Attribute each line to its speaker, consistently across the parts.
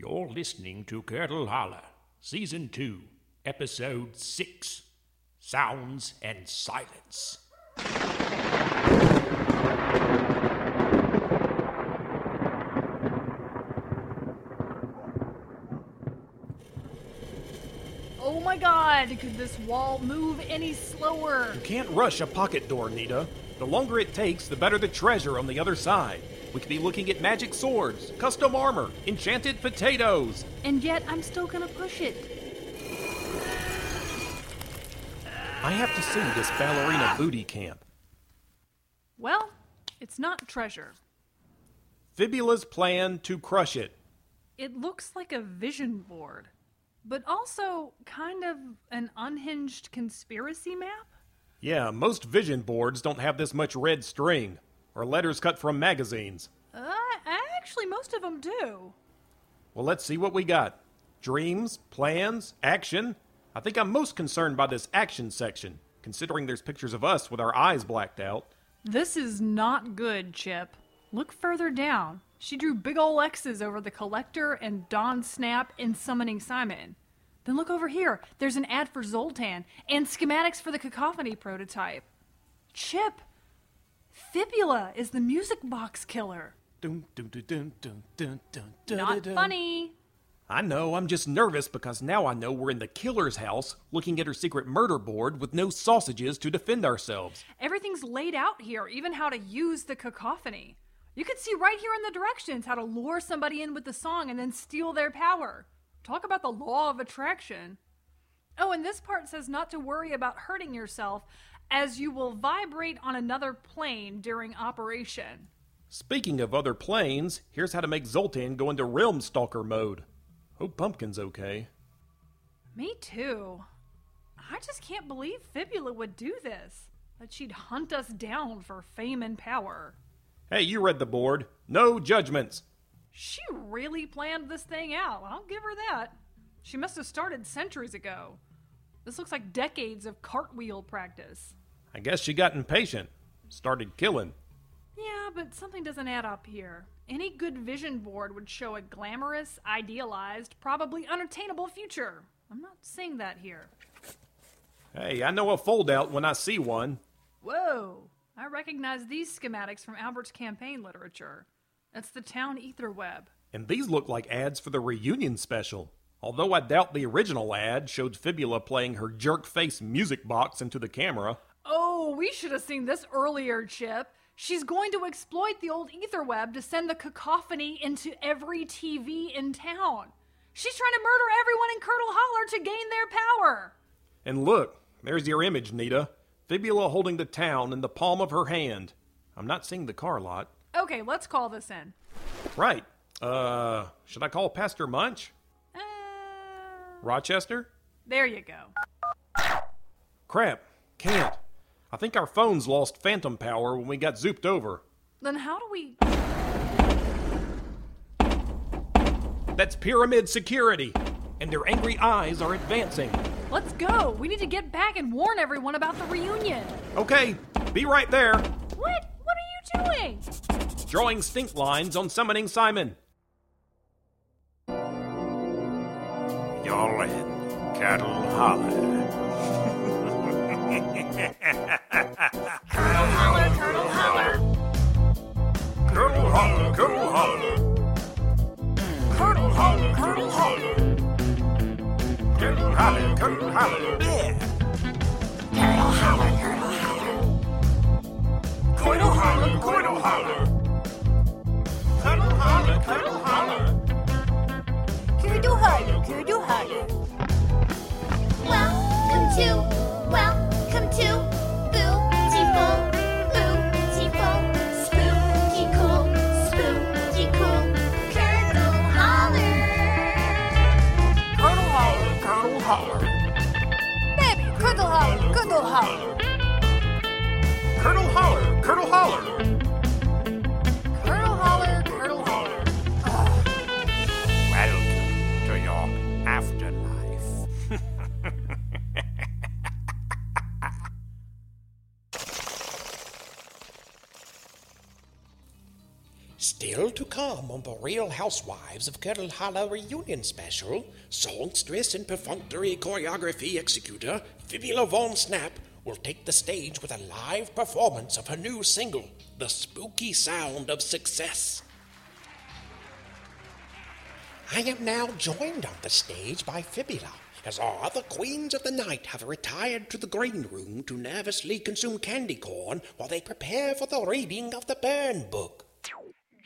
Speaker 1: You're listening to Curdle Holler, Season 2, Episode 6 Sounds and Silence.
Speaker 2: Oh my god, could this wall move any slower?
Speaker 3: You can't rush a pocket door, Nita. The longer it takes, the better the treasure on the other side. We could be looking at magic swords, custom armor, enchanted potatoes.
Speaker 2: And yet I'm still gonna push it.
Speaker 3: I have to see this ballerina booty camp.
Speaker 2: Well, it's not treasure.
Speaker 3: Fibula's plan to crush it.
Speaker 2: It looks like a vision board, but also kind of an unhinged conspiracy map?
Speaker 3: Yeah, most vision boards don't have this much red string, or letters cut from magazines.
Speaker 2: Uh, actually, most of them do.
Speaker 3: Well, let's see what we got. Dreams, plans, action. I think I'm most concerned by this action section, considering there's pictures of us with our eyes blacked out.
Speaker 2: This is not good, Chip. Look further down. She drew big ol' X's over the collector and Von Snap in Summoning Simon. Then look over here. There's an ad for Zoltan and schematics for the cacophony prototype. Chip, Fibula is the music box killer.
Speaker 3: Dun, dun, dun, dun, dun, dun, dun, dun,
Speaker 2: Not
Speaker 3: dun.
Speaker 2: funny.
Speaker 3: I know, I'm just nervous because now I know we're in the killer's house looking at her secret murder board with no sausages to defend ourselves.
Speaker 2: Everything's laid out here, even how to use the cacophony. You can see right here in the directions how to lure somebody in with the song and then steal their power. Talk about the law of attraction. Oh, and this part says not to worry about hurting yourself as you will vibrate on another plane during operation.
Speaker 3: Speaking of other planes, here's how to make Zoltan go into Realm Stalker mode. Hope Pumpkin's okay.
Speaker 2: Me too. I just can't believe Fibula would do this. That she'd hunt us down for fame and power.
Speaker 3: Hey, you read the board. No judgments.
Speaker 2: She really planned this thing out. I'll give her that. She must have started centuries ago. This looks like decades of cartwheel practice.
Speaker 3: I guess she got impatient. Started killing.
Speaker 2: Yeah, but something doesn't add up here. Any good vision board would show a glamorous, idealized, probably unattainable future. I'm not seeing that here.
Speaker 3: Hey, I know a foldout when I see one.
Speaker 2: Whoa! I recognize these schematics from Albert's campaign literature. That's the town ether web.
Speaker 3: And these look like ads for the reunion special. Although I doubt the original ad showed Fibula playing her jerk face music box into the camera.
Speaker 2: Oh, we should have seen this earlier, Chip. She's going to exploit the old ether web to send the cacophony into every TV in town. She's trying to murder everyone in Curdle Holler to gain their power.
Speaker 3: And look, there's your image, Nita. Fibula holding the town in the palm of her hand. I'm not seeing the car lot.
Speaker 2: Okay, let's call this in.
Speaker 3: Right. Uh, should I call Pastor Munch? Rochester?
Speaker 2: there you go.
Speaker 3: Crap. Can't. I think our phones lost phantom power when we got zooped over.
Speaker 2: Then how do we.
Speaker 3: That's Pyramid Security. And their angry eyes are advancing.
Speaker 2: Let's go! We need to get back and warn everyone about the reunion.
Speaker 3: Okay, be right there.
Speaker 2: What? What are you doing?
Speaker 3: Drawing stink lines on summoning Simon.
Speaker 1: You're in Curdle Holler.
Speaker 2: Holler, Curdle Holler!
Speaker 1: Curdle Holler, Curdle Holler.
Speaker 2: Curdle Holler, Curdle Holler!
Speaker 1: Curdle Holler, Curdle Holler. Yeah.
Speaker 2: Curdle Holler, Curdle Holler!
Speaker 1: Curdle Holler, Curdle Holler. Curdle Holler, Curdle Holler.
Speaker 4: Curdle Holler, Curdle Holler. Welcome to, welcome to Beautiful, Beautiful, Spooky Cool, Spooky Cool, Curdle Holler.
Speaker 1: Curdle Holler, Curdle Holler.
Speaker 4: Baby, Holler, Curdle Holler.
Speaker 1: Curdle Holler, Curdle Holler. To
Speaker 3: come on the Real Housewives of Curdle Holler reunion special, songstress and perfunctory choreography executor Fibula Von Snap will take the stage with a live performance of her new single, The Spooky Sound of Success. I am now joined on the stage by Fibula, as our other queens of the night have retired to the green room to nervously consume candy corn while they prepare for the reading of the burn book.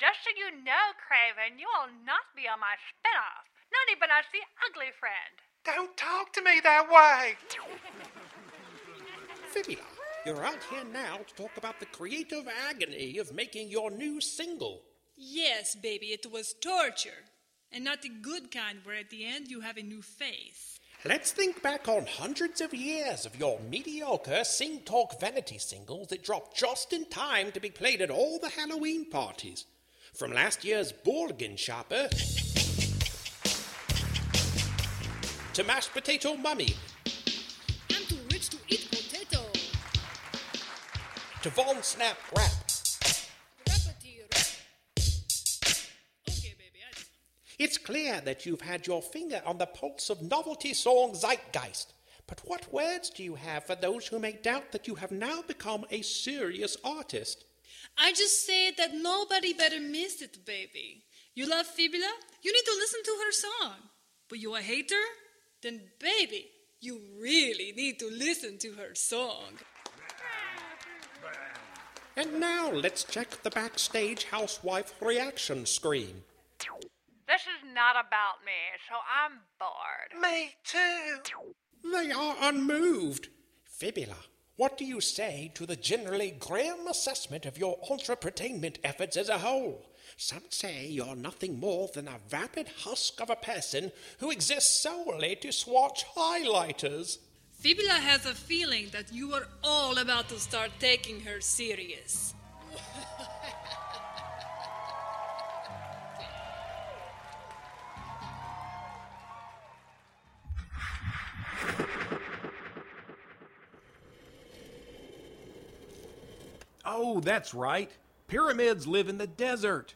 Speaker 2: Just so you know, Craven, you will not be on my spinoff. Not even as the ugly friend.
Speaker 5: Don't talk to me that way.
Speaker 3: Fibula, you're out here now to talk about the creative agony of making your new single.
Speaker 6: Yes, baby, it was torture. And not the good kind where at the end you have a new face.
Speaker 3: Let's think back on hundreds of years of your mediocre sing talk vanity singles that dropped just in time to be played at all the Halloween parties. From last year's Borgin Shopper to Mashed Potato Mummy
Speaker 6: I'm too rich to eat potato.
Speaker 3: to Von Snap Rap.
Speaker 6: Okay, baby, I don't know.
Speaker 3: It's clear that you've had your finger on the pulse of novelty song zeitgeist. But what words do you have for those who may doubt that you have now become a serious artist?
Speaker 6: I just say that nobody better miss it, baby. You love Fibula? You need to listen to her song. But you a hater? Then, baby, you really need to listen to her song.
Speaker 3: And now let's check the backstage housewife reaction screen.
Speaker 2: This is not about me, so I'm bored.
Speaker 5: Me too.
Speaker 3: They are unmoved. Fibula, what do you say to the generally grim assessment of your entrepreneurship efforts as a whole? Some say you're nothing more than a vapid husk of a person who exists solely to swatch highlighters.
Speaker 6: Fibula has a feeling that you are all about to start taking her serious.
Speaker 7: Oh, that's right. Pyramids live in the desert.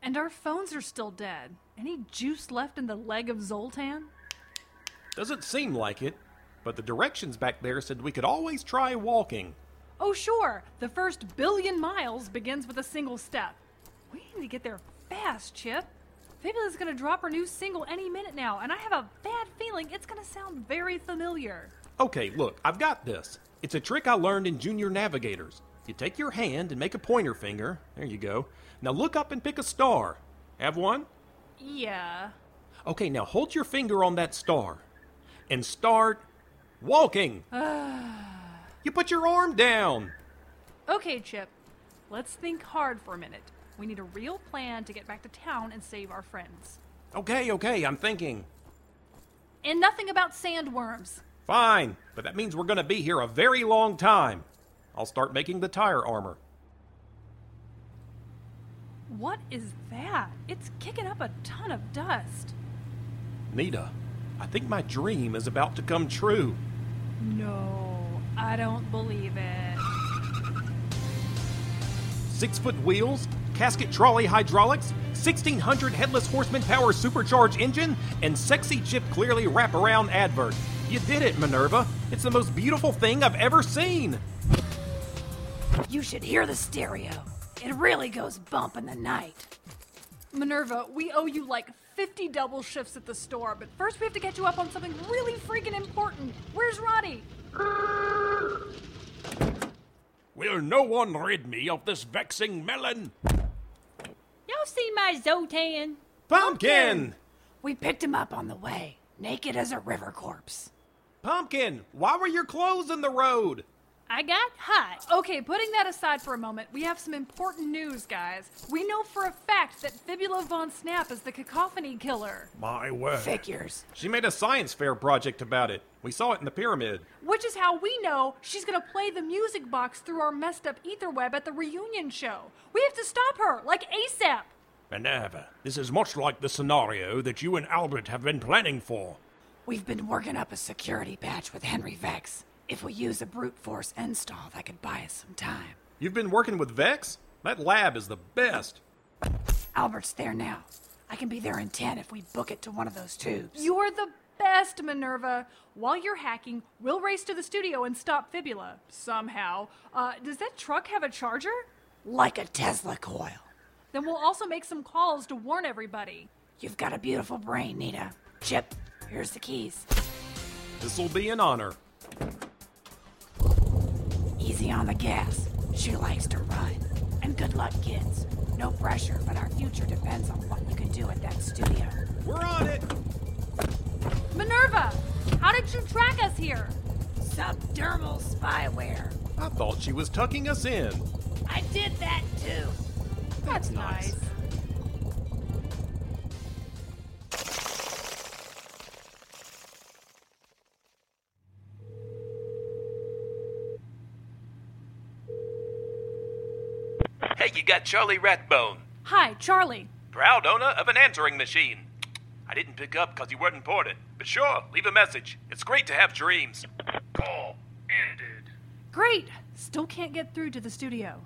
Speaker 2: And our phones are still dead. Any juice left in the leg of Zoltan?
Speaker 7: Doesn't seem like it, but the directions back there said we could always try walking.
Speaker 2: Oh, sure. The first billion miles begins with a single step. We need to get there fast, Chip. Fibula's gonna drop her new single any minute now, and I have a bad feeling it's gonna sound very familiar.
Speaker 7: Okay, look, I've got this. It's a trick I learned in Junior Navigators. You take your hand and make a pointer finger. There you go. Now look up and pick a star. Have one?
Speaker 2: Yeah.
Speaker 7: Okay, now hold your finger on that star and start walking. you put your arm down.
Speaker 2: Okay, Chip. Let's think hard for a minute. We need a real plan to get back to town and save our friends.
Speaker 7: Okay, okay, I'm thinking.
Speaker 2: And nothing about sandworms.
Speaker 7: Fine, but that means we're going to be here a very long time. I'll start making the tire armor.
Speaker 2: What is that? It's kicking up a ton of dust.
Speaker 7: Nita, I think my dream is about to come true.
Speaker 2: No, I don't believe it.
Speaker 7: Six foot wheels, casket trolley hydraulics, 1600 headless horseman power supercharged engine, and sexy chip clearly wraparound advert. You did it, Minerva. It's the most beautiful thing I've ever seen.
Speaker 4: You should hear the stereo. It really goes bump in the night.
Speaker 2: Minerva, we owe you like 50 double shifts at the store, but first we have to get you up on something really freaking important. Where's Roddy?
Speaker 8: Will no one rid me of this vexing melon?
Speaker 6: Y'all see my Zotan?
Speaker 7: Pumpkin!
Speaker 4: We picked him up on the way, naked as a river corpse.
Speaker 7: Pumpkin, why were your clothes in the road?
Speaker 6: I got hot.
Speaker 2: Okay, putting that aside for a moment, we have some important news, guys. We know for a fact that Fibula Von Snap is the cacophony killer,
Speaker 8: My word.
Speaker 4: Figures.
Speaker 7: She made a science fair project about it. We saw it in the pyramid.
Speaker 2: which is how we know she's gonna play the music box through our messed up ether web at the reunion show. We have to stop her, like ASAP.
Speaker 8: Minerva, this is much like the scenario that you and Albert have been planning for.
Speaker 4: We've been working up a security patch with Henry Vex. If we use a brute force install, that could buy us some time.
Speaker 7: You've been working with Vex? That lab is the best.
Speaker 4: Albert's there now. I can be there in 10 if we book it to one of those tubes.
Speaker 2: You're the best, Minerva. While you're hacking, we'll race to the studio and stop Fibula. Somehow. Uh, does that truck have a charger?
Speaker 4: Like a Tesla coil.
Speaker 2: Then we'll also make some calls to warn everybody.
Speaker 4: You've got a beautiful brain, Nita. Chip, here's the keys.
Speaker 3: This'll be an honor.
Speaker 4: Easy on the gas. She likes to run. And good luck, kids. No pressure, but our future depends on what you can do at that studio.
Speaker 3: We're on it!
Speaker 2: Minerva, how did you track us here?
Speaker 4: Subdermal spyware.
Speaker 3: I thought she was tucking us in.
Speaker 4: I did that too.
Speaker 2: That's nice.
Speaker 9: Hey, you got Charlie Ratbone,
Speaker 2: Hi, Charlie.
Speaker 9: proud owner of an answering machine. I didn't pick up because you weren't important, but sure, leave a message. It's great to have dreams. Call ended.
Speaker 2: Great. Still can't get through to the studio.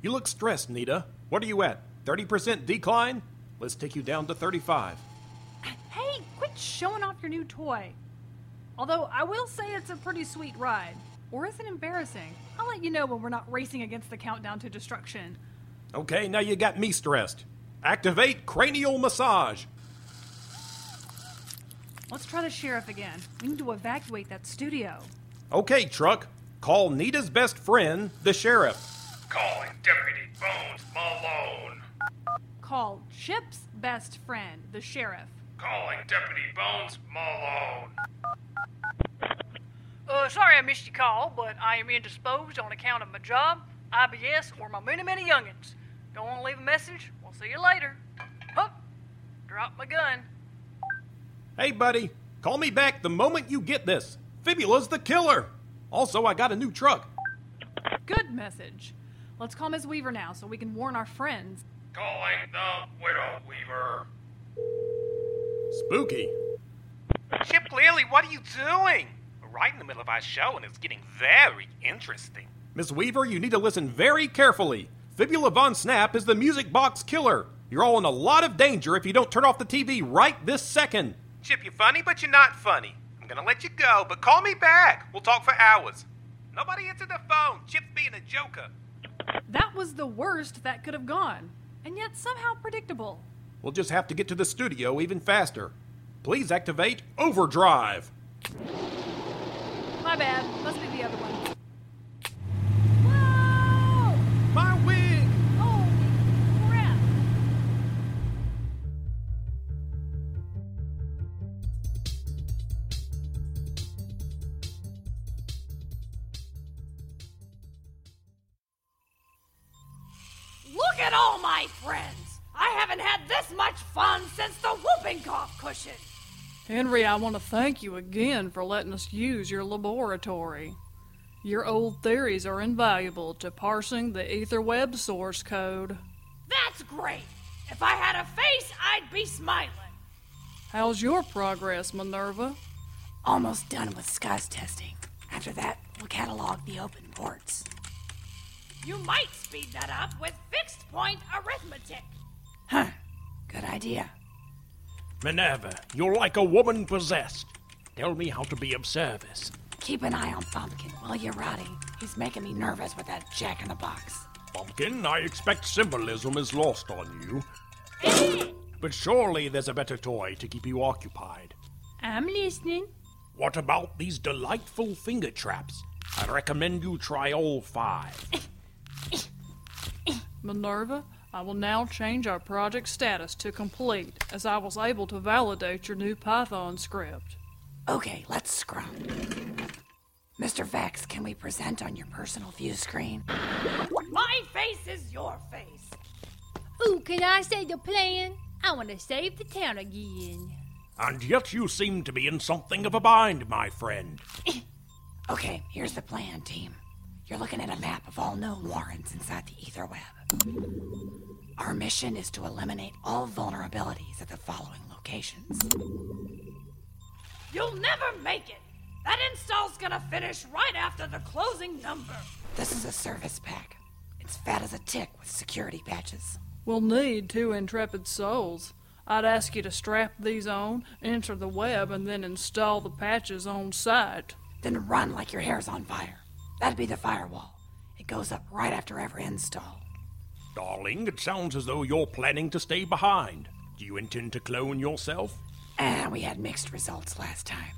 Speaker 3: You look stressed, Nita. What are you at? 30% decline? Let's take you down to 35.
Speaker 2: Hey, quit showing off your new toy. Although I will say it's a pretty sweet ride. Or is it embarrassing? I'll let you know when we're not racing against the countdown to destruction.
Speaker 3: Okay, now you got me stressed. Activate cranial massage.
Speaker 2: Let's try the sheriff again. We need to evacuate that studio.
Speaker 3: Okay, truck. Call Nita's best friend, the sheriff.
Speaker 9: Calling Deputy Bones Malone.
Speaker 2: Call Chip's best friend, the sheriff.
Speaker 9: Calling Deputy Bones Malone.
Speaker 10: Uh, sorry I missed your call, but I am indisposed on account of my job, IBS, or my many, many youngins. Don't want to leave a message? We'll see you later. Hup! Drop my gun.
Speaker 3: Hey, buddy. Call me back the moment you get this. Fibula's the killer. Also, I got a new truck.
Speaker 2: Good message. Let's call Miss Weaver now so we can warn our friends.
Speaker 9: Calling the Widow Weaver.
Speaker 3: Spooky.
Speaker 11: Chip Clearly, what are you doing? We're right in the middle of our show and it's getting very interesting.
Speaker 3: Miss Weaver, you need to listen very carefully. Fibula Von Snap is the music box killer. You're all in a lot of danger if you don't turn off the TV right this second.
Speaker 11: Chip, you're funny, but you're not funny. I'm gonna let you go, but call me back. We'll talk for hours. Nobody answered the phone. Chip's being a joker.
Speaker 2: That was the worst that could have gone, and yet somehow predictable.
Speaker 3: We'll just have to get to the studio even faster. Please activate overdrive.
Speaker 2: My bad. Must be the other one.
Speaker 12: Henry, I want to thank you again for letting us use your laboratory. Your old theories are invaluable to parsing the Etherweb source code.
Speaker 4: That's great. If I had a face, I'd be smiling.
Speaker 12: How's your progress, Minerva?
Speaker 4: Almost done with SCUS testing. After that, we'll catalog the open ports. You might speed that up with fixed point arithmetic. Huh. Good idea.
Speaker 1: Minerva, you're like a woman possessed. Tell me how to be of service.
Speaker 4: Keep an eye on Pumpkin, will you, Roddy? He's making me nervous with that jack in the box.
Speaker 1: Pumpkin, I expect symbolism is lost on you. but surely there's a better toy to keep you occupied.
Speaker 2: I'm listening.
Speaker 1: What about these delightful finger traps? I recommend you try all five.
Speaker 12: Minerva, I will now change our project status to complete, as I was able to validate your new Python script.
Speaker 4: Okay, let's scrum. Mr. Vex, can we present on your personal view screen? My face is your face.
Speaker 6: Ooh, can I say the plan? I want to save the town again.
Speaker 1: And yet you seem to be in something of a bind, my friend.
Speaker 4: Okay, here's the plan, team. You're looking at a map of all known Warrens inside the Etherweb. Our mission is to eliminate all vulnerabilities at the following locations. You'll never make it! That install's gonna finish right after the closing number. This is a service pack. It's fat as a tick with security patches.
Speaker 13: We'll need two intrepid souls. I'd ask you to strap these on, enter the web, and then install the patches on site.
Speaker 4: Then run like your hair's on fire. That'd be the firewall. It goes up right after every install.
Speaker 3: Darling, it sounds as though you're planning to stay behind. Do you intend to clone yourself?
Speaker 4: And we had mixed results last time.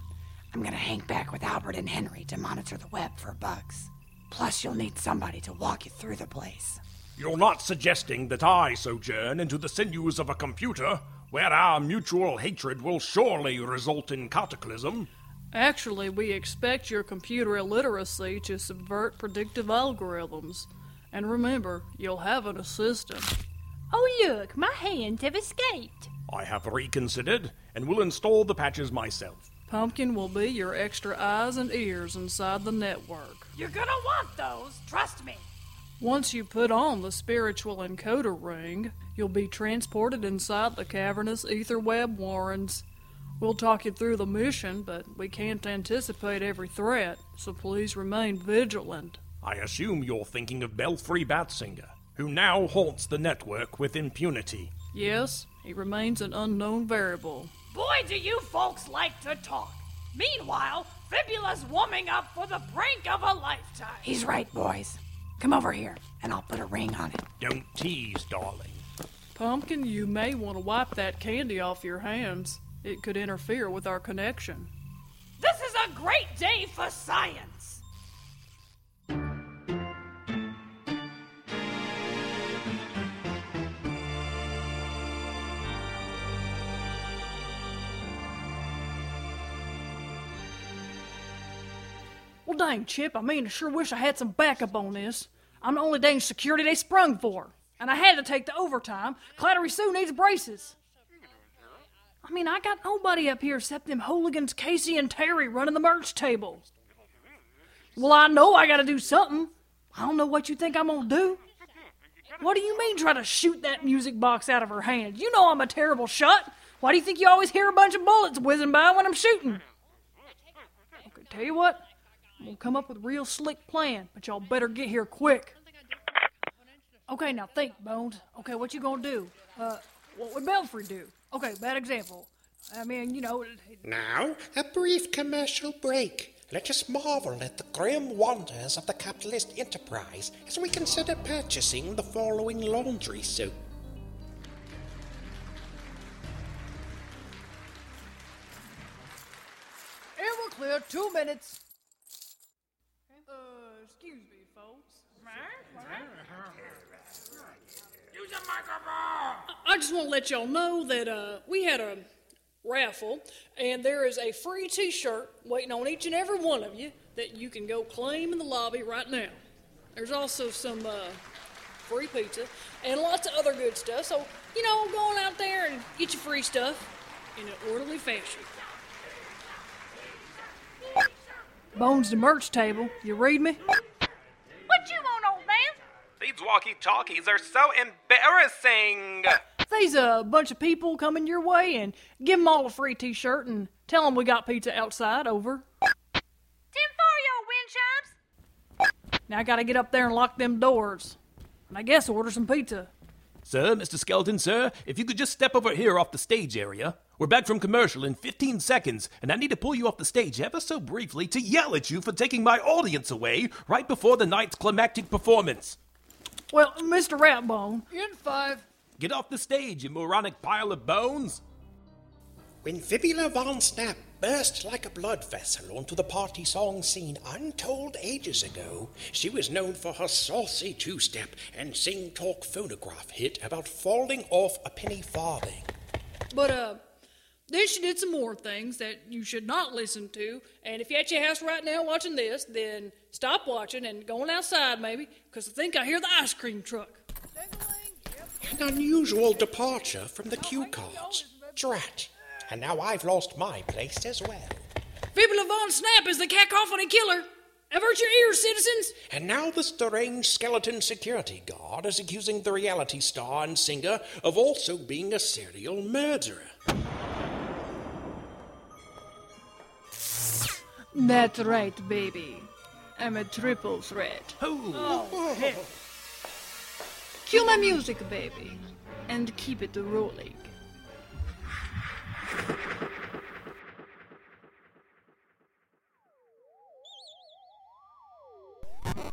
Speaker 4: I'm gonna hang back with Albert and Henry to monitor the web for bugs. Plus, you'll need somebody to walk you through the place.
Speaker 3: You're not suggesting that I sojourn into the sinews of a computer, where our mutual hatred will surely result in cataclysm.
Speaker 13: Actually, we expect your computer illiteracy to subvert predictive algorithms. And remember, you'll have an assistant.
Speaker 14: Oh, look, my hands have escaped.
Speaker 3: I have reconsidered and will install the patches myself.
Speaker 13: Pumpkin will be your extra eyes and ears inside the network.
Speaker 4: You're gonna want those, trust me.
Speaker 13: Once you put on the spiritual encoder ring, you'll be transported inside the cavernous ether web warrens. We'll talk you through the mission, but we can't anticipate every threat, so please remain vigilant.
Speaker 3: I assume you're thinking of Belfry Batsinger, who now haunts the network with impunity.
Speaker 13: Yes, he remains an unknown variable.
Speaker 4: Boy, do you folks like to talk. Meanwhile, Fibula's warming up for the prank of a lifetime. He's right, boys. Come over here, and I'll put a ring on it.
Speaker 3: Don't tease, darling.
Speaker 13: Pumpkin, you may want to wipe that candy off your hands. It could interfere with our connection.
Speaker 4: This is a great day for science.
Speaker 2: Well, dang, Chip, I mean, I sure wish I had some backup on this. I'm the only dang security they sprung for. And I had to take the overtime. Clattery Sue needs braces. I mean, I got nobody up here except them hooligans Casey and Terry running the merch table. Well, I know I gotta do something. I don't know what you think I'm gonna do. What do you mean try to shoot that music box out of her hand? You know I'm a terrible shot. Why do you think you always hear a bunch of bullets whizzing by when I'm shooting? Okay, tell you what, I'm gonna come up with a real slick plan, but y'all better get here quick. Okay, now think, Bones. Okay, what you gonna do? Uh, what would Belfry do? Okay, bad example. I mean, you know.
Speaker 15: Now, a brief commercial break. Let us marvel at the grim wonders of the capitalist enterprise as we consider purchasing the following laundry soap.
Speaker 2: And we're clear. Two minutes. Uh, excuse me, folks.
Speaker 4: Use a microphone.
Speaker 13: I just want to let y'all know that uh, we had a raffle, and there is a free t shirt waiting on each and every one of you that you can go claim in the lobby right now. There's also some uh, free pizza and lots of other good stuff. So, you know, go on out there and get your free stuff in an orderly fashion.
Speaker 2: Bones the merch table. You read me?
Speaker 6: What you want, old man?
Speaker 16: These walkie talkies are so embarrassing.
Speaker 2: There's a uh, bunch of people coming your way, and give 'em all a free T-shirt and tell 'em we got pizza outside. Over.
Speaker 6: Ten for your wind chimes.
Speaker 2: Now I gotta get up there and lock them doors, and I guess order some pizza.
Speaker 3: Sir, Mr. Skeleton, sir, if you could just step over here off the stage area. We're back from commercial in 15 seconds, and I need to pull you off the stage ever so briefly to yell at you for taking my audience away right before the night's climactic performance.
Speaker 2: Well, Mr. Ratbone, in five.
Speaker 3: Get off the stage, you moronic pile of bones.
Speaker 15: When Fibula Von Snap burst like a blood vessel onto the party song scene untold ages ago, she was known for her saucy two step and sing talk phonograph hit about falling off a penny farthing.
Speaker 13: But, uh, then she did some more things that you should not listen to. And if you're at your house right now watching this, then stop watching and going outside maybe, because I think I hear the ice cream truck.
Speaker 15: An unusual departure from the cue cards. Drat. And now I've lost my place as well.
Speaker 13: Fibula Von Snap is the cacophony killer. Avert your ears, citizens.
Speaker 15: And now the strange skeleton security guard is accusing the reality star and singer of also being a serial murderer.
Speaker 2: That's right, baby. I'm a triple threat.
Speaker 3: Oh.
Speaker 2: Cue my music, baby.
Speaker 17: and keep it rolling.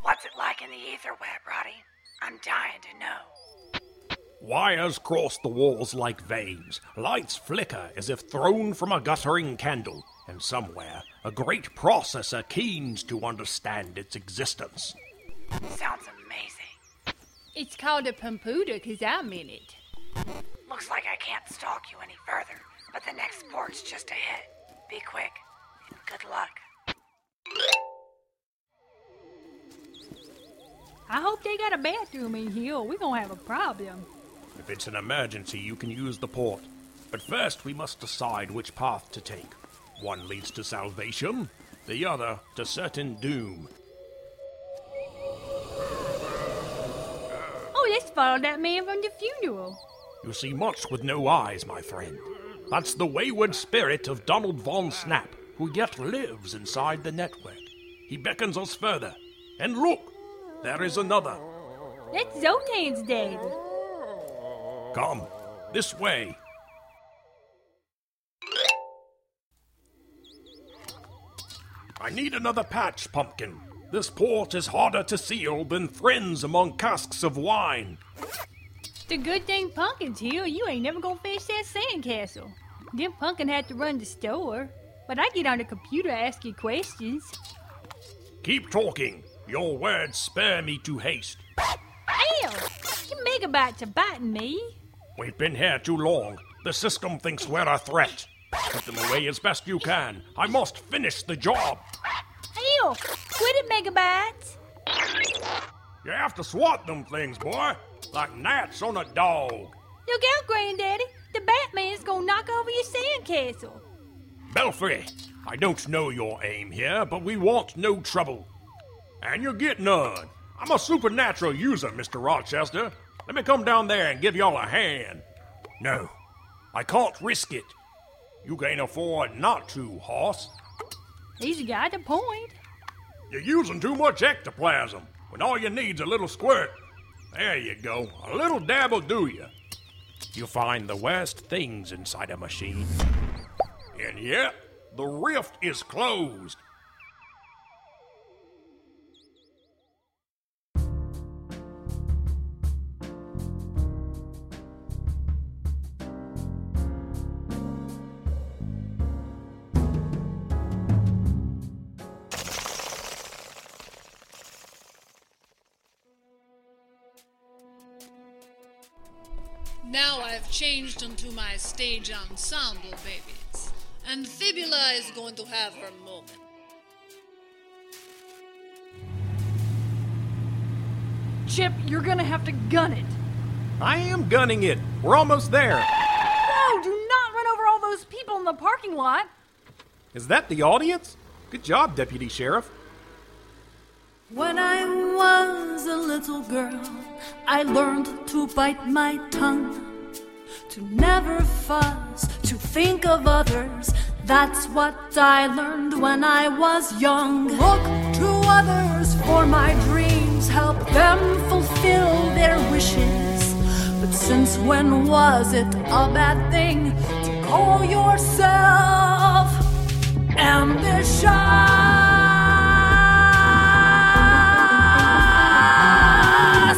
Speaker 4: What's it like in the ether web, Roddy? I'm dying to know.
Speaker 3: Wires cross the walls like veins. Lights flicker as if thrown from a guttering candle. And somewhere, a great processor keens to understand its existence.
Speaker 4: Sounds amazing.
Speaker 18: It's called a pumpuda because I'm in it.
Speaker 4: Looks like I can't stalk you any further, but the next port's just ahead. Be quick, and good luck.
Speaker 18: I hope they got a bathroom in here or we're gonna have a problem.
Speaker 3: If it's an emergency, you can use the port. But first, we must decide which path to take. One leads to salvation, the other to certain doom.
Speaker 18: Oh, let's follow that man from the funeral.
Speaker 3: You see much with no eyes, my friend. That's the wayward spirit of Donald Von Snap, who yet lives inside the network. He beckons us further. And look, there is another.
Speaker 18: That's Zotan's dead.
Speaker 3: Come, this way. I need another patch, Pumpkin. This port is harder to seal than friends among casks of wine.
Speaker 18: The good thing Pumpkin's here, you ain't never gonna face that sandcastle. Then Pumpkin had to run the store. But I get on the computer asking questions.
Speaker 3: Keep talking. Your words spur me to haste.
Speaker 18: Ew! You megabytes are biting me.
Speaker 3: We've been here too long. The system thinks we're a threat. Put them away as best you can. I must finish the job.
Speaker 18: Ew! Quit it, megabytes!
Speaker 3: You have to swat them things, boy. Like gnats on a dog.
Speaker 18: Look out, Granddaddy! The Batman's gonna knock over your sandcastle.
Speaker 3: Belfry, I don't know your aim here, but we want no trouble. And you get none. I'm a supernatural user, Mr. Rochester. Let me come down there and give y'all a hand. No, I can't risk it. You can't afford not to, Hoss.
Speaker 18: He's got a point.
Speaker 3: You're using too much ectoplasm when all you need's a little squirt. There you go. A little dab will do you. You find the worst things inside a machine. And yet, the rift is closed.
Speaker 19: Changed into my stage ensemble, babies. And Fibula is going to have her moment.
Speaker 2: Chip, you're gonna have to gun it.
Speaker 3: I am gunning it. We're almost there.
Speaker 2: No, do not run over all those people in the parking lot.
Speaker 3: Is that the audience? Good job, Deputy Sheriff.
Speaker 6: When I was a little girl, I learned to bite my tongue, to never fuss, to think of others. That's what I learned when I was young. Look to others for my dreams, help them fulfill their wishes. But since when was it a bad thing to call yourself ambitious?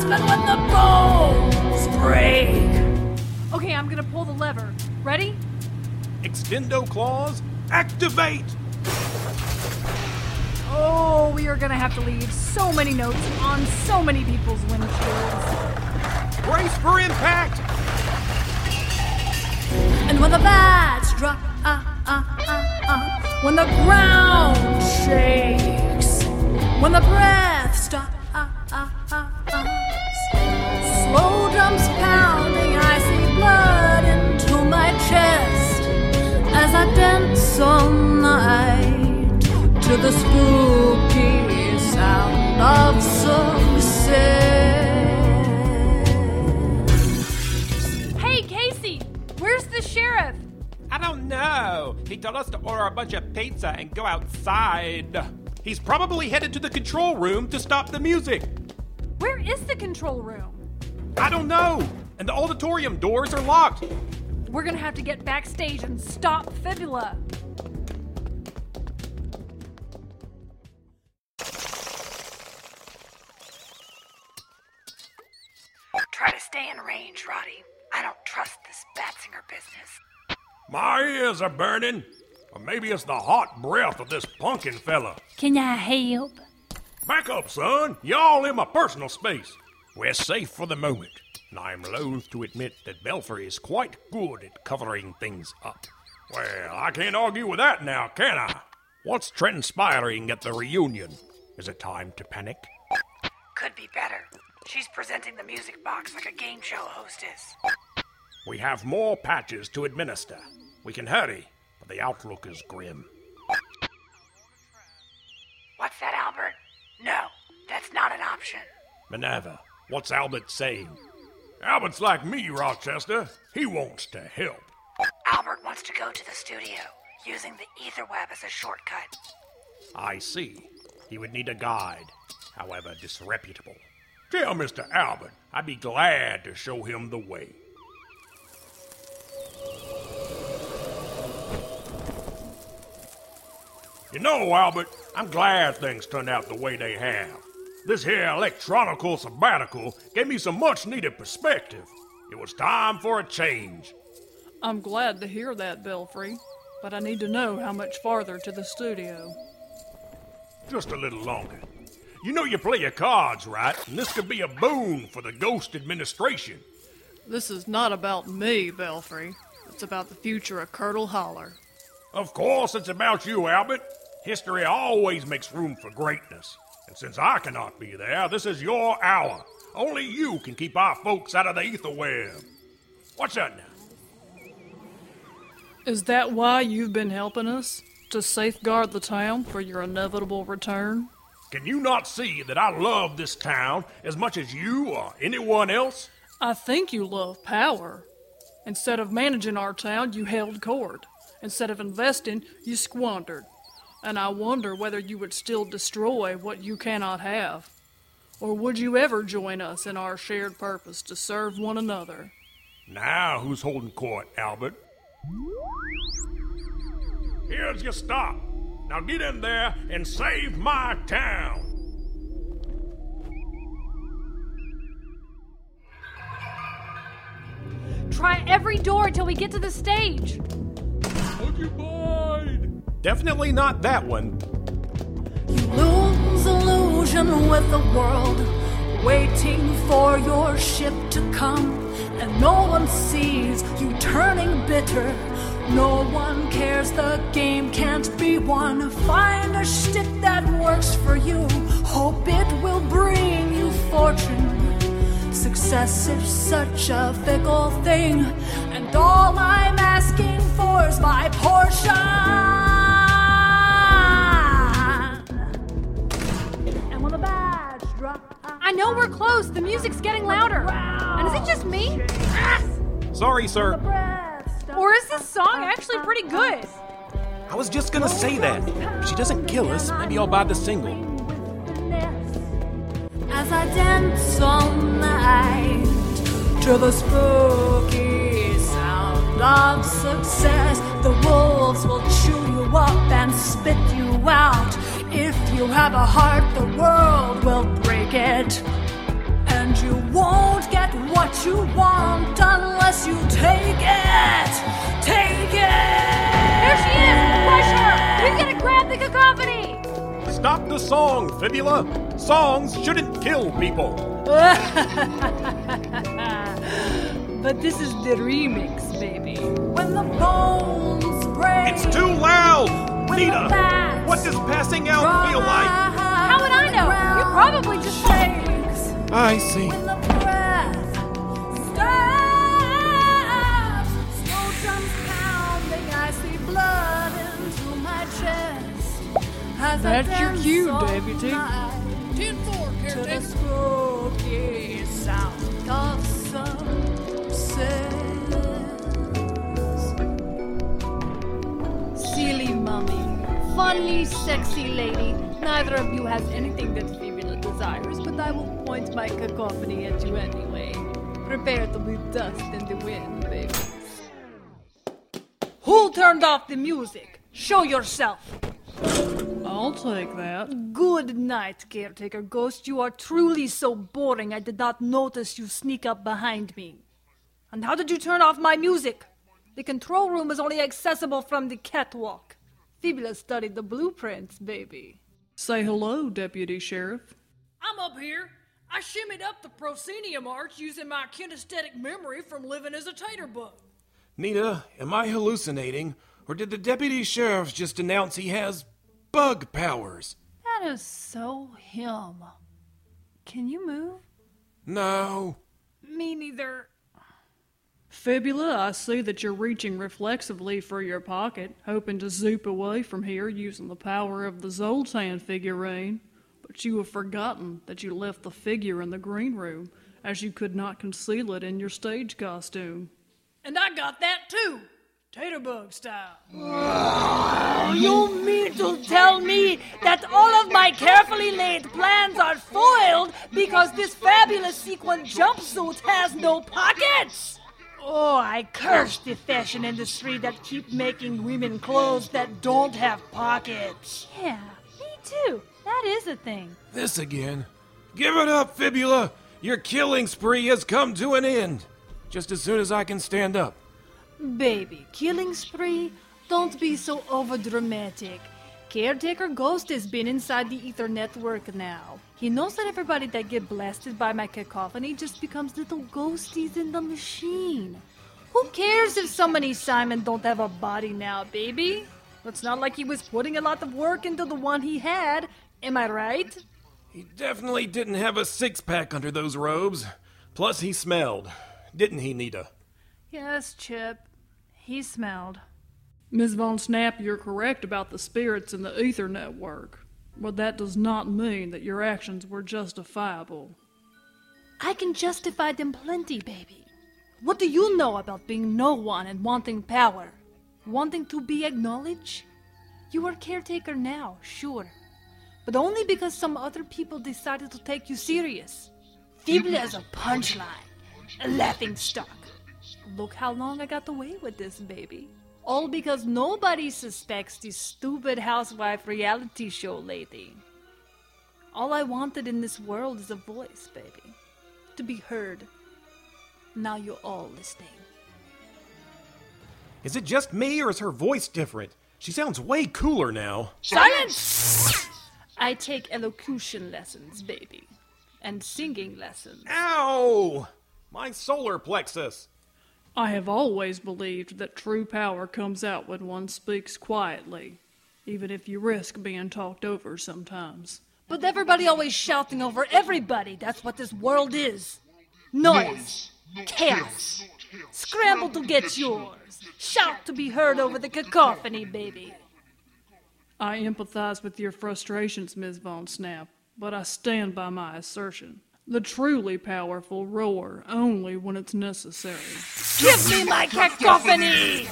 Speaker 6: But when the bones break,
Speaker 2: Ready?
Speaker 3: Extendo claws, activate!
Speaker 2: Oh, we are gonna have to leave so many notes on so many people's windshields.
Speaker 3: Brace for impact!
Speaker 6: and when the bats drop, uh, uh, uh, when the ground shakes, when the breath to the spooky sound of success.
Speaker 2: Hey, Casey, where's the sheriff?
Speaker 3: I don't know. He told us to order a bunch of pizza and go outside. He's probably headed to the control room to stop the music.
Speaker 2: Where is the control room?
Speaker 3: I don't know.
Speaker 20: and the auditorium doors are locked.
Speaker 2: We're gonna have to get backstage and stop Fibula.
Speaker 4: In Roddy. I don't trust this Batsinger business.
Speaker 3: My ears are burning. Or maybe it's the hot breath of this pumpkin fella.
Speaker 21: Can I help?
Speaker 3: Back up, son. Y'all in my personal space. We're safe for the moment, and I'm loath to admit that Belfry is quite good at covering things up. Well, I can't argue with that now, can I? What's transpiring at the reunion? Is it time to panic?
Speaker 4: Could be better. She's presenting the music box like a game show hostess.
Speaker 3: We have more patches to administer. We can hurry, but the outlook is grim.
Speaker 4: What's that, Albert? No, that's not an option.
Speaker 3: Minerva, what's Albert saying? Albert's like me, Rochester. He wants to help.
Speaker 4: Albert wants to go to the studio, using the ether web as a shortcut.
Speaker 3: I see. He would need a guide, however disreputable. Tell Mr. Albert I'd be glad to show him the way. You know, Albert, I'm glad things turned out the way they have. This here electronical sabbatical gave me some much needed perspective. It was time for a change.
Speaker 13: I'm glad to hear that, Belfry, but I need to know how much farther to the studio.
Speaker 3: Just a little longer. You know you play your cards right, and this could be a boon for the Ghost administration.
Speaker 13: This is not about me, Belfry. It's about the future of Curdle Holler.
Speaker 3: Of course, it's about you, Albert. History always makes room for greatness. And since I cannot be there, this is your hour. Only you can keep our folks out of the ether web. What's that now?
Speaker 13: Is that why you've been helping us? To safeguard the town for your inevitable return?
Speaker 3: Can you not see that I love this town as much as you or anyone else?
Speaker 13: I think you love power. Instead of managing our town, you held court. Instead of investing, you squandered. And I wonder whether you would still destroy what you cannot have. Or would you ever join us in our shared purpose to serve one another?
Speaker 3: Now, who's holding court, Albert? Here's your stop. Now get in there and save my town.
Speaker 2: Try every door till we get to the stage.
Speaker 3: Occupied.
Speaker 20: Definitely not that one.
Speaker 6: You lose illusion with the world, waiting for your ship to come. And no one sees you turning bitter. No one cares, the game can't be won. Find a shtick that works for you. Hope it will bring you fortune. Success is such a fickle thing, and all I'm asking for is my portion. And when the badge drop,
Speaker 2: I know we're close. The music's getting louder. And is it just me? Ah!
Speaker 20: Sorry, sir.
Speaker 2: Or is this song actually pretty good?
Speaker 20: I was just gonna say that. If she doesn't kill us, maybe I'll buy the single.
Speaker 6: as I dance all night to the spooky sound of success. The wolves will chew you up and spit you out. If you have a heart, the world will break it. What you want unless you take it. Take it!
Speaker 2: There she is! Push her! We gotta grab the cacophony!
Speaker 20: Stop the song, Fibula. Songs shouldn't kill people.
Speaker 21: but this is the remix, baby.
Speaker 6: When the bones break.
Speaker 20: It's too loud! Nita, what does passing out feel like?
Speaker 2: How would I know? You probably just
Speaker 6: shakes.
Speaker 20: I see.
Speaker 13: That's your cue, deputy.
Speaker 6: night
Speaker 13: 10 4,
Speaker 6: To the
Speaker 13: caretaker.
Speaker 6: spooky sound of sunsets.
Speaker 21: Silly mummy. Funny, sexy lady. Neither of you has anything that Fibula desires, but I will point my cacophony at you anyway.
Speaker 6: Prepare to be dust in the wind, baby. Who turned off the music? Show yourself.
Speaker 13: I'll take that.
Speaker 6: Good night, caretaker ghost. You are truly so boring I did not notice you sneak up behind me. And how did you turn off my music? The control room is only accessible from the catwalk. Fibula studied the blueprints, baby.
Speaker 13: Say hello, Deputy Sheriff.
Speaker 22: I'm up here. I shimmied up the proscenium arch using my kinesthetic memory from living as a tater bug.
Speaker 3: Nita, am I hallucinating? Or did the deputy sheriff just announce he has bug powers?
Speaker 2: That is so him. Can you move?
Speaker 3: No.
Speaker 2: Me neither.
Speaker 13: Fibula, I see that you're reaching reflexively for your pocket, hoping to zoop away from here using the power of the Zoltan figurine. But you have forgotten that you left the figure in the green room, as you could not conceal it in your stage costume.
Speaker 22: And I got that too, taterbug style.
Speaker 6: You mean to tell me that all of my carefully laid plans are foiled because this fabulous sequin jumpsuit has no pockets? Oh, I curse the fashion industry that keep making women clothes that don't have pockets.
Speaker 2: Yeah, me too. That is a thing.
Speaker 3: This again. Give it up, Fibula! Your killing spree has come to an end. Just as soon as I can stand up.
Speaker 6: Baby, killing spree? Don't be so overdramatic. Caretaker Ghost has been inside the Ether Network now. He knows that everybody that get blasted by my cacophony just becomes little ghosties in the machine. Who cares if somebody Simon don't have a body now, baby? It's not like he was putting a lot of work into the one he had. Am I right?
Speaker 3: He definitely didn't have a six pack under those robes. Plus, he smelled. Didn't he, Nita?
Speaker 2: Yes, Chip. He smelled.
Speaker 13: Ms. Von Snap, you're correct about the spirits in the Ether Network, but that does not mean that your actions were justifiable.
Speaker 6: I can justify them plenty, baby. What do you know about being no one and wanting power? Wanting to be acknowledged? You are caretaker now, sure. But only because some other people decided to take you serious. Fibula as a punchline, a laughing stock. Look how long I got away with this, baby. All because nobody suspects this stupid housewife reality show lady. All I wanted in this world is a voice, baby. To be heard. Now you're all listening.
Speaker 3: Is it just me, or is her voice different? She sounds way cooler now.
Speaker 6: Silence! I take elocution lessons, baby. And singing lessons.
Speaker 3: Ow! My solar plexus.
Speaker 13: I have always believed that true power comes out when one speaks quietly, even if you risk being talked over sometimes.
Speaker 6: But everybody always shouting over everybody. That's what this world is. Noise. Chaos. Scramble to get yours. Shout to be heard over the cacophony, baby.
Speaker 13: I empathize with your frustrations, Ms. Von Snap, but I stand by my assertion. The truly powerful roar only when it's necessary.
Speaker 6: Give me my cacophony!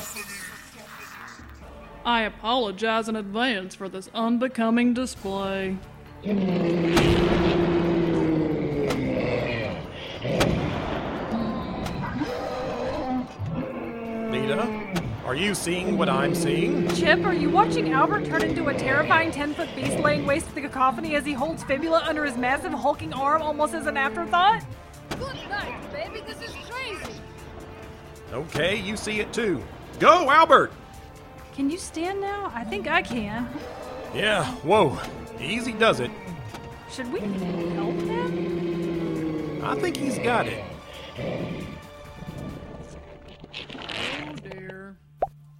Speaker 13: I apologize in advance for this unbecoming display.
Speaker 3: You seeing what I'm seeing?
Speaker 2: Chip, are you watching Albert turn into a terrifying 10 foot beast laying waste to the cacophony as he holds Fibula under his massive hulking arm almost as an afterthought?
Speaker 22: Good night, baby. This is crazy.
Speaker 3: Okay, you see it too. Go, Albert!
Speaker 2: Can you stand now? I think I can.
Speaker 3: Yeah, whoa. Easy does it.
Speaker 2: Should we help him?
Speaker 3: I think he's got it.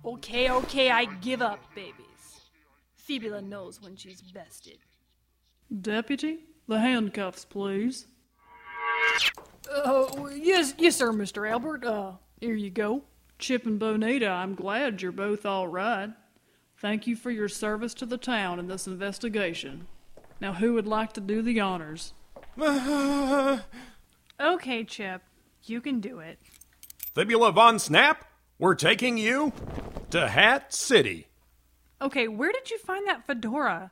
Speaker 6: Okay, okay, I give up, babies. Fibula knows when she's bested.
Speaker 13: Deputy, the handcuffs, please.
Speaker 22: Uh, yes, yes, sir, Mr. Albert. Uh, here you go.
Speaker 13: Chip and Bonita, I'm glad you're both all right. Thank you for your service to the town in this investigation. Now, who would like to do the honors?
Speaker 2: Okay, Chip. You can do it.
Speaker 3: Fibula Von Snap, we're taking you to Hat City.
Speaker 2: Okay, where did you find that fedora?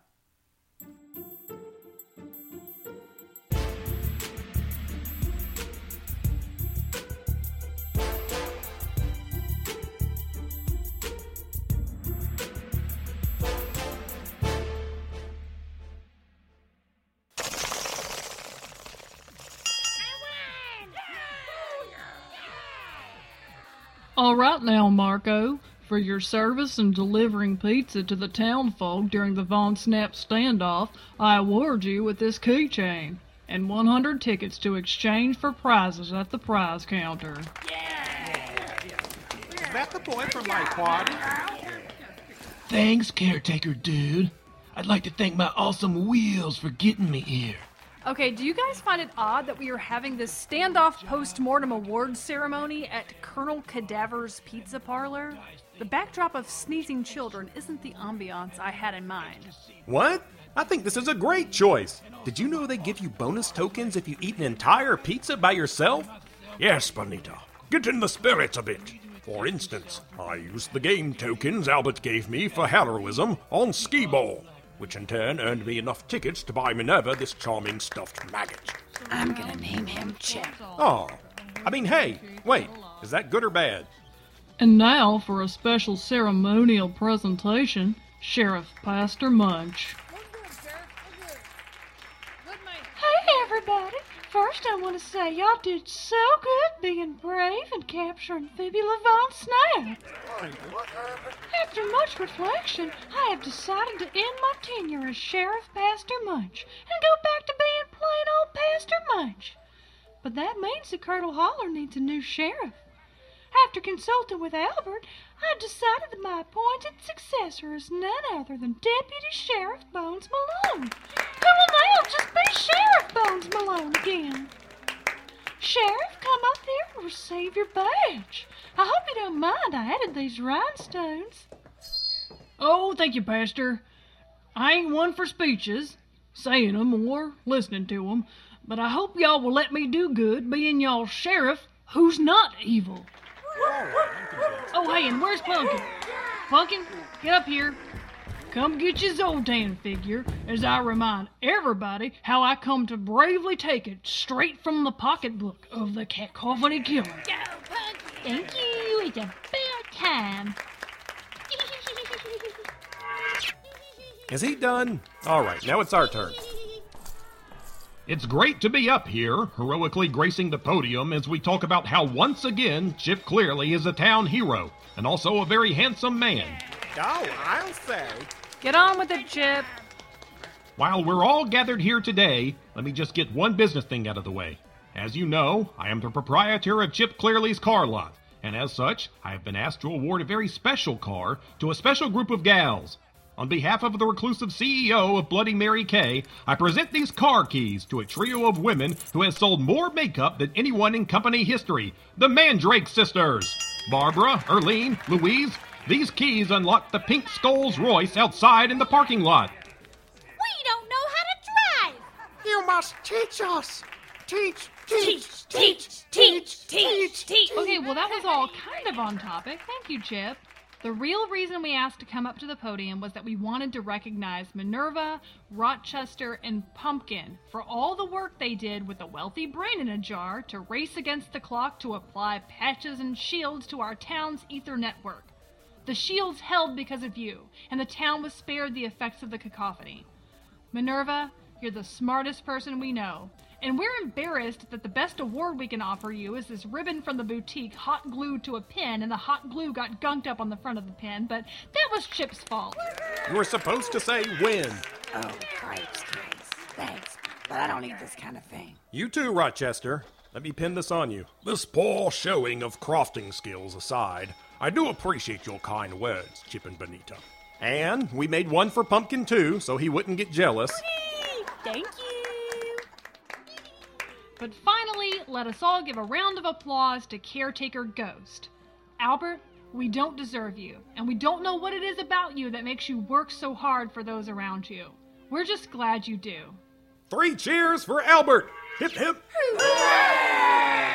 Speaker 13: All right now, Marco. For your service in delivering pizza to the townfolk during the Von Snap standoff, I award you with this keychain and 100 tickets to exchange for prizes at the prize counter.
Speaker 23: Is that the boy from my party?
Speaker 24: Thanks, caretaker dude. I'd like to thank my awesome wheels for getting me here.
Speaker 25: Okay, do you guys find it odd that we are having this standoff post mortem awards ceremony at Colonel Cadaver's Pizza Parlor? The backdrop of sneezing children isn't the ambiance I had in mind.
Speaker 23: What? I think this is a great choice. Did you know they give you bonus tokens if you eat an entire pizza by yourself?
Speaker 3: Yes, Bonita. Get in the spirits a bit. For instance, I used the game tokens Albert gave me for heroism on Skee Ball, which in turn earned me enough tickets to buy Minerva this charming stuffed maggot.
Speaker 4: I'm gonna name him Chip.
Speaker 23: Oh, I mean, hey, wait, is that good or bad?
Speaker 13: And now for a special ceremonial presentation, Sheriff Pastor Munch.
Speaker 6: Hey, everybody! First, I want to say y'all did so good being brave and capturing Phoebe Von Snap. After much reflection, I have decided to end my tenure as Sheriff Pastor Munch and go back to being plain old Pastor Munch. But that means that Curdle Holler needs a new sheriff. After consulting with Albert, I decided that my appointed successor is none other than Deputy Sheriff Bones Malone, who will now just be Sheriff Bones Malone again. Sheriff, come up here and receive your badge. I hope you don't mind I added these rhinestones.
Speaker 13: Oh, thank you, Pastor. I ain't one for speeches, saying 'em or listening to 'em, but I hope y'all will let me do good being y'all sheriff who's not evil. Oh, hey, and where's Pumpkin? Pumpkin, get up here. Come get your Zoltan figure as I remind everybody how I come to bravely take it straight from the pocketbook of the Cacophony Killer. Go, Pumpkin!
Speaker 6: Thank you. It's about time.
Speaker 23: Is he done? All right, now it's our turn.
Speaker 3: It's great to be up here, heroically gracing the podium as we talk about how once again Chip Clearly is a town hero and also a very handsome man.
Speaker 23: Oh, I'll say.
Speaker 25: Get on with it, Chip.
Speaker 3: While we're all gathered here today, let me just get one business thing out of the way. As you know, I am the proprietor of Chip Clearly's car lot, and as such, I have been asked to award a very special car to a special group of gals. On behalf of the reclusive CEO of Bloody Mary Kay, I present these car keys to a trio of women who has sold more makeup than anyone in company history the Mandrake Sisters. Barbara, Erlene, Louise, these keys unlock the Pink Skulls Royce outside in the parking lot.
Speaker 6: We don't know how to drive.
Speaker 26: You must teach us. Teach, teach,
Speaker 6: teach, teach, teach, teach.
Speaker 2: Okay, well, that was all kind of on topic. Thank you, Chip. The real reason we asked to come up to the podium was that we wanted to recognize Minerva, Rochester, and Pumpkin for all the work they did with a wealthy brain in a jar to race against the clock to apply patches and shields to our town's ether network. The shields held because of you, and the town was spared the effects of the cacophony. Minerva, you're the smartest person we know, and we're embarrassed that the best award we can offer you is this ribbon from the boutique hot glued to a pin, and the hot glue got gunked up on the front of the pin, but that was Chip's fault.
Speaker 23: You were supposed to say when.
Speaker 4: Oh, cripes, kids. Thanks, but I don't need this kind of thing.
Speaker 23: You too, Rochester. Let me pin this on you.
Speaker 3: This poor showing of crafting skills aside, I do appreciate your kind words, Chip and Bonita.
Speaker 23: And we made one for Pumpkin too, so he wouldn't get jealous.
Speaker 6: Thank you.
Speaker 2: But finally, let us all give a round of applause to Caretaker Ghost. Albert, we don't deserve you, and we don't know what it is about you that makes you work so hard for those around you. We're just glad you do.
Speaker 23: Three cheers for Albert! Hip hip!
Speaker 25: Ah,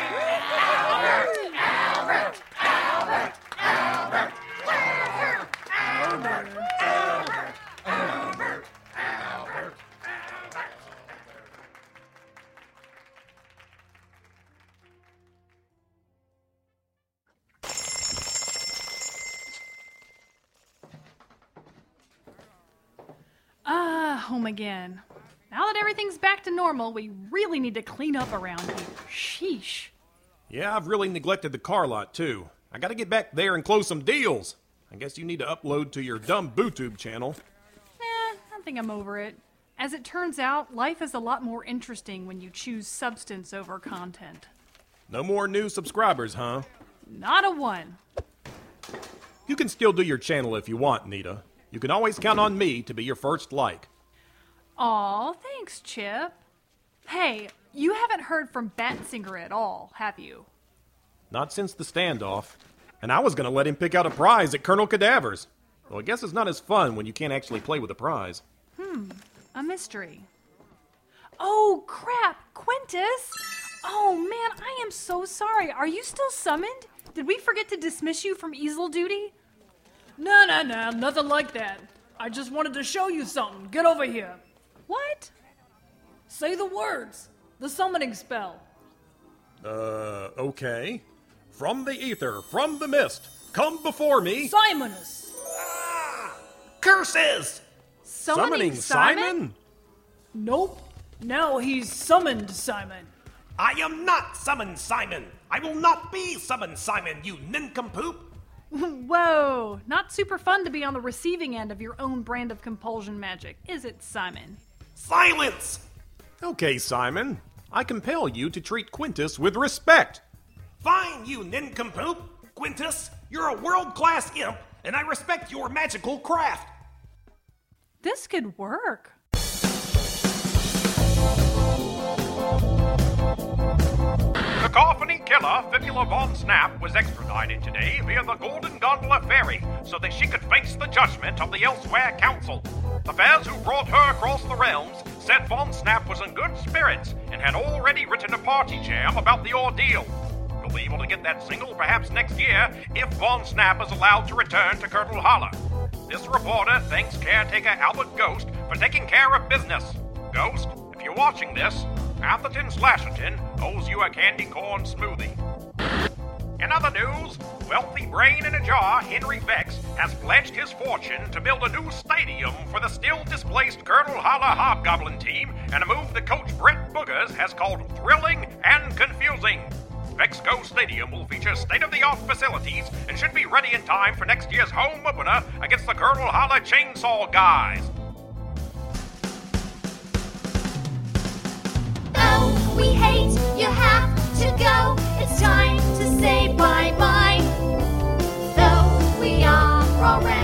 Speaker 25: again. Now that everything's back to normal, we really need to clean up around here. Sheesh.
Speaker 23: Yeah, I've really neglected the car lot too.
Speaker 27: I gotta get back there and close some deals. I guess you need to upload to your dumb BooTube channel.
Speaker 2: Eh, I think I'm over it. As it turns out, life is a lot more interesting when you choose substance over content.
Speaker 27: No more new subscribers, huh?
Speaker 2: Not a one.
Speaker 27: You can still do your channel if you want, Nita. You can always count on me to be your first like.
Speaker 2: Aw, thanks, Chip. Hey, you haven't heard from Batsinger at all, have you?
Speaker 27: Not since the standoff. And I was gonna let him pick out a prize at Colonel Cadaver's. Well, I guess it's not as fun when you can't actually play with a prize.
Speaker 2: Hmm, a mystery. Oh, crap, Quintus! Oh, man, I am so sorry. Are you still summoned? Did we forget to dismiss you from easel duty?
Speaker 13: No, no, no, nothing like that. I just wanted to show you something. Get over here.
Speaker 2: What?
Speaker 13: Say the words. The summoning spell.
Speaker 27: Uh, okay. From the ether, from the mist, come before me.
Speaker 13: Simonus!
Speaker 27: Ah, Curses!
Speaker 2: Summoning,
Speaker 27: Simon?
Speaker 13: Nope. Now he's summoned Simon.
Speaker 28: I am not summoned Simon. I will not be summoned Simon, you nincompoop.
Speaker 2: Whoa, not super fun to be on the receiving end of your own brand of compulsion magic, is it, Simon?
Speaker 28: Silence!
Speaker 27: Okay, Simon. I compel you to treat Quintus with respect.
Speaker 28: Fine, you nincompoop. Quintus, you're a world class imp, and I respect your magical craft.
Speaker 2: This could work.
Speaker 3: Cacophony killer Fibula Von Snap was extradited today via the Golden Gondola Ferry so that she could face the judgment of the Elsewhere Council. The Fez who brought her across the realms said Von Snap was in good spirits and had already written a party jam about the ordeal. You'll be able to get that single perhaps next year if Von Snap is allowed to return to Curdle Holler. This reporter thanks caretaker Albert Ghost for taking care of business. Ghost, if you're watching this, Atherton Slasherton owes you a candy corn smoothie. In other news, wealthy brain in a jar Henry Vex has pledged his fortune to build a new stadium for the still displaced Curdle Holler Hobgoblin team and a move that coach Brett Boogers has called thrilling and confusing. Vexco Stadium will feature state-of-the-art facilities and should be ready in time for next year's home opener against the Curdle Holler Chainsaw Guys.
Speaker 4: we hate, you have to go. It's time to say bye bye. Though we are already.